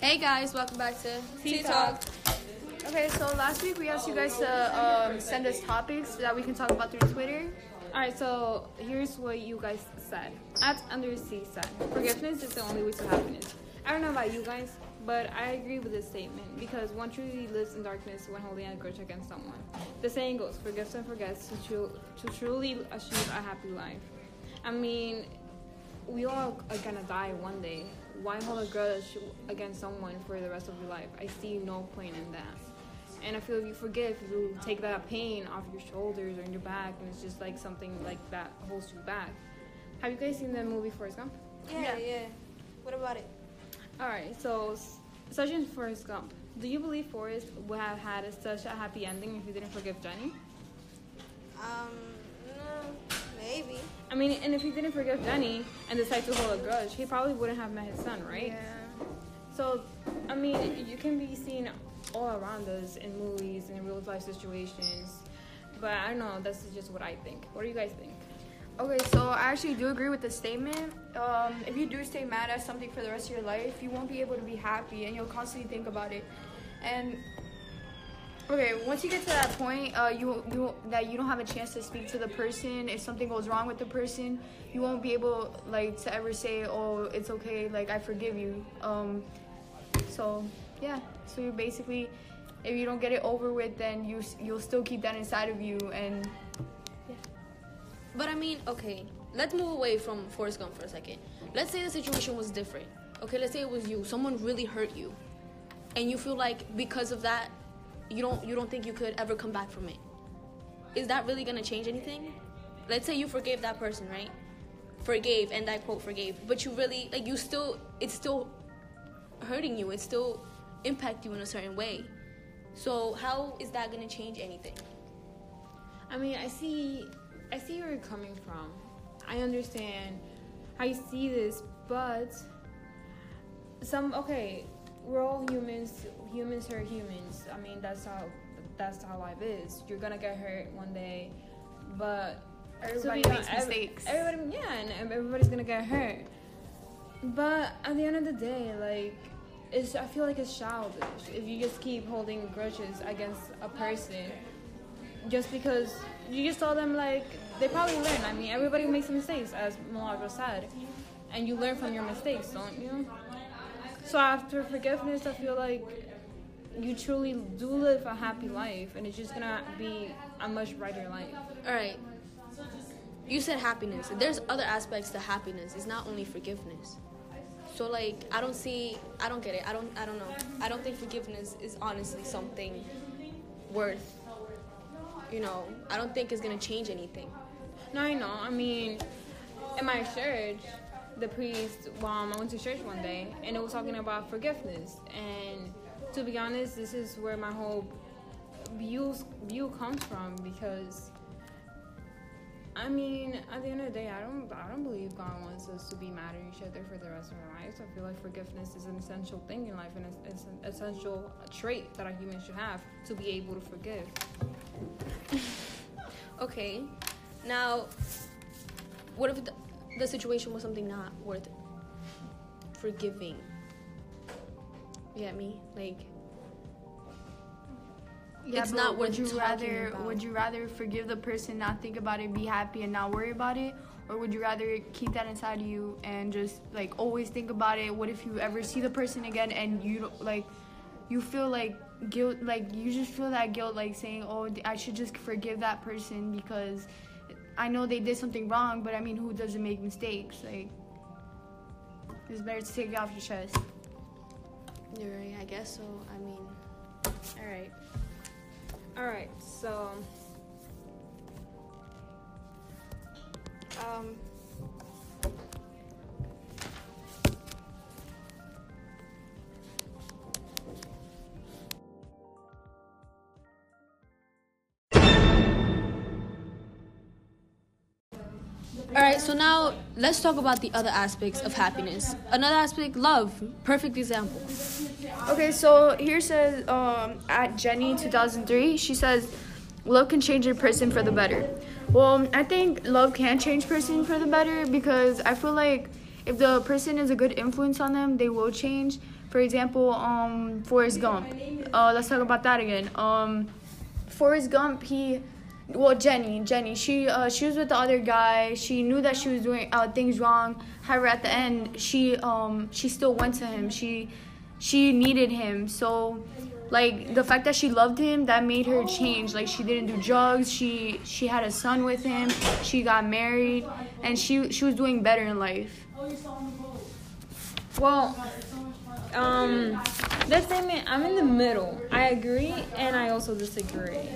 Hey guys, welcome back to Tea Talk. Okay, so last week we asked you guys to um, send us topics that we can talk about through Twitter. Alright, so here's what you guys said. At Under Sea said, forgiveness is the only way to happiness. I don't know about you guys, but I agree with this statement because one truly lives in darkness when holding a grudge against someone. The saying goes, forgive and forgets to, tru- to truly achieve a happy life. I mean, we all are gonna die one day. Why hold a grudge against someone for the rest of your life? I see no point in that. And I feel if you forgive, you take that pain off your shoulders or in your back, and it's just like something like that holds you back. Have you guys seen the movie Forrest Gump? Yeah, yeah. What about it? All right, so such as Forrest Gump. Do you believe Forrest would have had a, such a happy ending if he didn't forgive Jenny? Um, no, maybe. I mean, and if he didn't forgive Jenny and decided to hold a grudge, he probably wouldn't have met his son, right? Yeah. So, I mean, you can be seen all around us in movies and in real life situations. But I don't know, that's just what I think. What do you guys think? Okay, so I actually do agree with the statement. Um, if you do stay mad at something for the rest of your life, you won't be able to be happy, and you'll constantly think about it. And okay, once you get to that point, uh, you you that you don't have a chance to speak to the person. If something goes wrong with the person, you won't be able like to ever say, "Oh, it's okay," like I forgive you. Um, so yeah, so you basically, if you don't get it over with, then you you'll still keep that inside of you, and But I mean, okay, let's move away from Forrest Gump for a second. Let's say the situation was different. Okay, let's say it was you. Someone really hurt you, and you feel like because of that, you don't you don't think you could ever come back from it. Is that really gonna change anything? Let's say you forgave that person, right? Forgave, and I quote forgave, but you really like you still it's still hurting you. It still impact you in a certain way. So how is that gonna change anything? I mean, I see, I see where you're coming from. I understand how you see this, but some okay, we're all humans. Humans hurt humans. I mean, that's how that's how life is. You're gonna get hurt one day, but everybody be makes mistakes. Everybody, yeah, and everybody's gonna get hurt. But at the end of the day, like, it's I feel like it's childish if you just keep holding grudges against a person just because you just told them like they probably learn. I mean, everybody makes mistakes, as Milagro said, and you learn from your mistakes, don't you? So after forgiveness, I feel like you truly do live a happy life, and it's just gonna be a much brighter life. All right. You said happiness. There's other aspects to happiness. It's not only forgiveness. So like I don't see I don't get it. I don't I don't know. I don't think forgiveness is honestly something worth you know, I don't think it's to change anything. No, I know. I mean, in my church, the priest, well, I went to church one day, and it was talking about forgiveness. And to be honest, this is where my whole view view comes from because. I mean, at the end of the day, I don't, I don't believe God wants us to be mad at each other for the rest of our lives. I feel like forgiveness is an essential thing in life, and it's, it's an essential trait that a human should have to be able to forgive. Okay. Now, what if the, the situation was something not worth forgiving? You get me? Like, Yeah, It's not would worth you talking rather about. would you rather forgive the person, not think about it, be happy and not worry about it? Or would you rather keep that inside of you and just like always think about it? What if you ever see the person again and you like you feel like guilt like you just feel that guilt like saying, "Oh, I should just forgive that person because I know they did something wrong, but I mean, who doesn't make mistakes? Like it's better to take it off your chest." you're right. I guess so. I mean, All right. All right. So, um, so now let's talk about the other aspects of happiness. Another aspect, love. Perfect example. Okay, so here says um, at Jenny 2003, she says, "Love can change a person for the better." Well, I think love can change person for the better because I feel like if the person is a good influence on them, they will change. For example, um, Forrest Gump. Uh, let's talk about that again. Um, Forrest Gump, he, well, Jenny, Jenny, she, uh, she was with the other guy. She knew that she was doing uh, things wrong. However, at the end, she, um, she still went to him. She, she needed him. So, like the fact that she loved him, that made her change. Like she didn't do drugs. She, she had a son with him. She got married, and she, she was doing better in life. Well, um, that statement, I'm in the middle. I agree and I also disagree.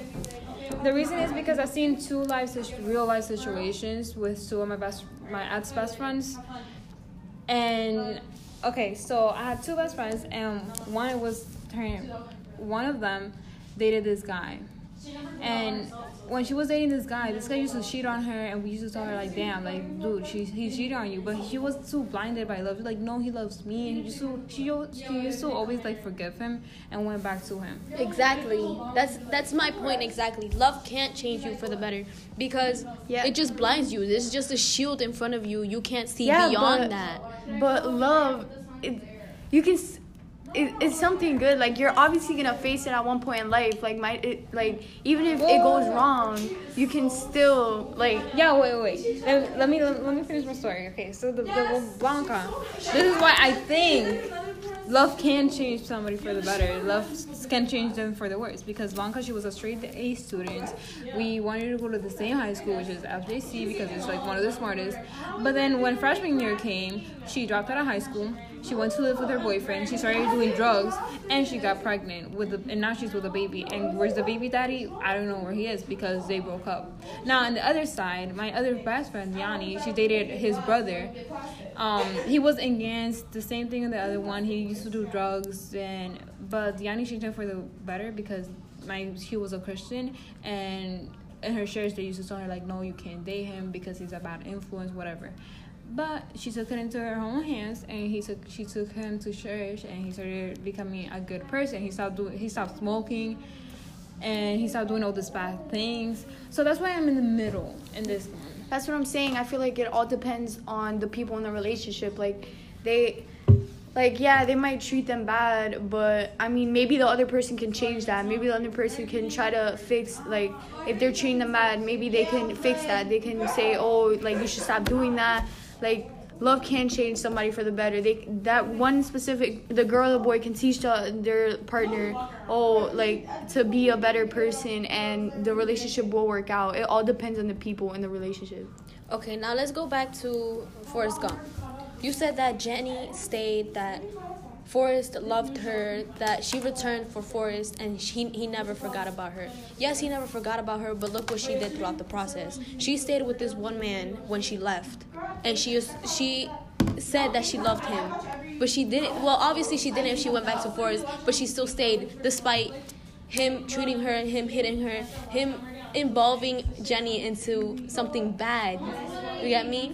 The reason is because I've seen two life, real life situations with two of my best, my ex best friends, and okay, so I had two best friends, and one was one of them dated this guy, and when she was dating this guy, this guy used to cheat on her, and we used to tell her like, "Damn, like, dude, she he's cheating on you." But she was too blinded by love. She's like, "No, he loves me," and he used to she she used to always like forgive him and went back to him. Exactly. That's that's my point exactly. Love can't change you for the better because Yeah. it just blinds you. There's just a shield in front of you. You can't see Yeah, beyond but- that. But love, it, you can. It, it's something good. Like you're obviously gonna face it at one point in life. Like my, it, like even if it goes wrong, you can still like. Yeah, wait, wait. Let, let me let, me finish my story. Okay, so the, the Blanca. This is why I think love can change somebody for the better. Love can change them for the worse. Because Blanca, she was a straight A student. We wanted to go to the same high school, which is FJC, because it's like one of the smartest. But then when freshman year came, she dropped out of high school. She went to live with her boyfriend. She started doing drugs, and she got pregnant with, the, and now she's with a baby. And where's the baby daddy? I don't know where he is because they broke up. Now on the other side, my other best friend Yanni, she dated his brother. Um, he was against. The same thing in the other one. He used to do drugs, and but Yanni changed him for the better because my he was a Christian and. In her church, they used to tell her like, "No, you can't date him because he's a bad influence, whatever." But she took it into her own hands, and he took she took him to church, and he started becoming a good person. He stopped doing he stopped smoking, and he stopped doing all these bad things. So that's why I'm in the middle in this one. That's what I'm saying. I feel like it all depends on the people in the relationship. Like they like yeah, they might treat them bad, but I mean maybe the other person can change that. Maybe the other person can try to fix like if they're treating them bad, maybe they can fix that. They can say, "Oh, like you should stop doing that." Like love can change somebody for the better. They that one specific the girl or the boy can teach the, their partner, "Oh, like to be a better person and the relationship will work out." It all depends on the people in the relationship. Okay, now let's go back to Forrest Gump. You said that Jenny stayed, that Forrest loved her, that she returned for Forrest, and she, he never forgot about her. Yes, he never forgot about her, but look what she did throughout the process. She stayed with this one man when she left, and she was, she said that she loved him, but she didn't. Well, obviously she didn't if she went back to Forrest, but she still stayed despite him treating her, and him hitting her, him involving Jenny into something bad. You get me?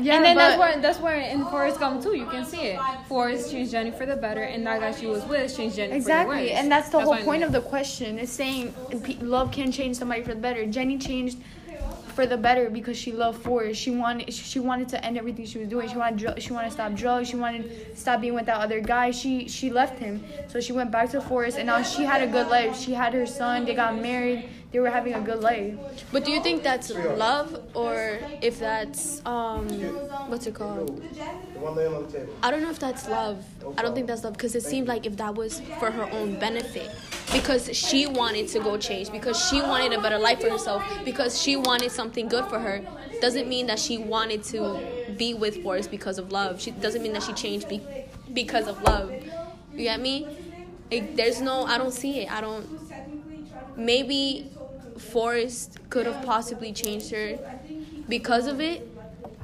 Yeah, and then that's where that's where in Forrest Gump too, you can see it. Forrest changed Jenny for the better, and that guy she was with changed Jenny for the Exactly, worse. and that's the whole why I point of the question. It's saying love can change somebody for the better. Jenny changed for the better because she loved Forrest. She wanted she wanted to end everything she was doing. She wanted she wanted to stop drugs. She wanted to stop being with that other guy. She she left him, so she went back to Forrest, and now she had a good life. She had her son. They got married. They were having a good life. But do you think that's love or if that's um what's it called? One laying on the table. I don't know if that's love. I don't think that's love because it seemed like if that was for her own benefit. Because she wanted to go change, because she wanted a better life for herself, because she wanted something good for her, doesn't mean that she wanted to be with Forrest because of love. She doesn't mean that she changed be, because of love. You get me? It, there's no, I don't see it. I don't. Maybe Forrest could have possibly changed her because of it,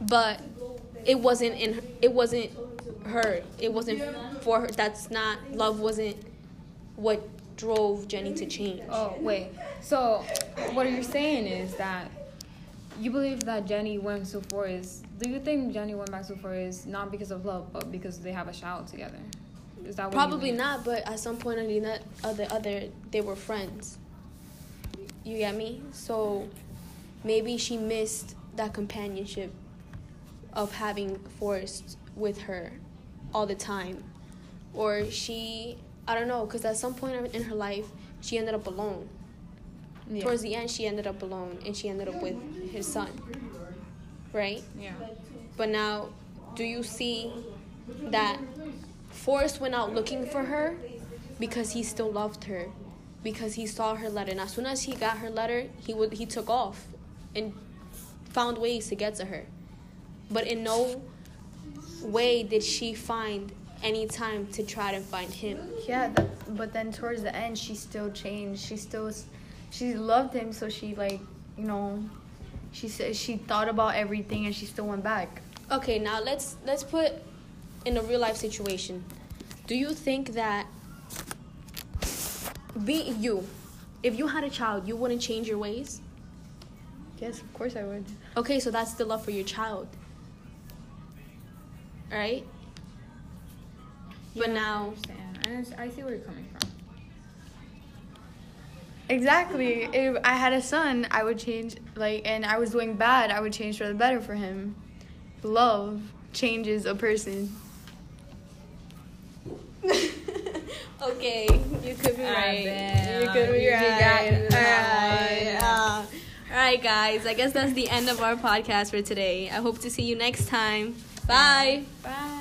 but it wasn't in it wasn't her. It wasn't for her. That's not love. Wasn't what drove Jenny to change. Oh wait. So what you're saying is that you believe that Jenny went so far Forrest. Do you think Jenny went back so far Forrest not because of love, but because they have a child together? Is that what Probably not, but at some point or the other, other, they were friends. You get me? So maybe she missed that companionship of having Forrest with her all the time. or she I don't know because at some point in her life she ended up alone. Yeah. Towards the end, she ended up alone and she ended up with his son, right? yeah. But now, do you see that Forrest went out looking for her because he still loved her, because he saw her letter, and as soon as he got her letter, he would he took off and found ways to get to her. But in no way did she find any time to try to find him. Yeah, that, but then towards the end, she still changed. She still, she loved him, so she like, you know, she said she thought about everything and she still went back. Okay, now let's let's put in a real life situation. Do you think that be you, if you had a child, you wouldn't change your ways? Yes, of course I would. Okay, so that's the love for your child. Right? But Yeah, I now. I, understand. I see where you're coming from. Exactly. If I had a son, I would change. Like, and I was doing bad, I would change for the better for him. Love changes a person. Okay, you could be right. You could be You right. All right. Uh, all right, guys. I guess that's the end of our podcast for today. I hope to see you next time. Bye. Bye.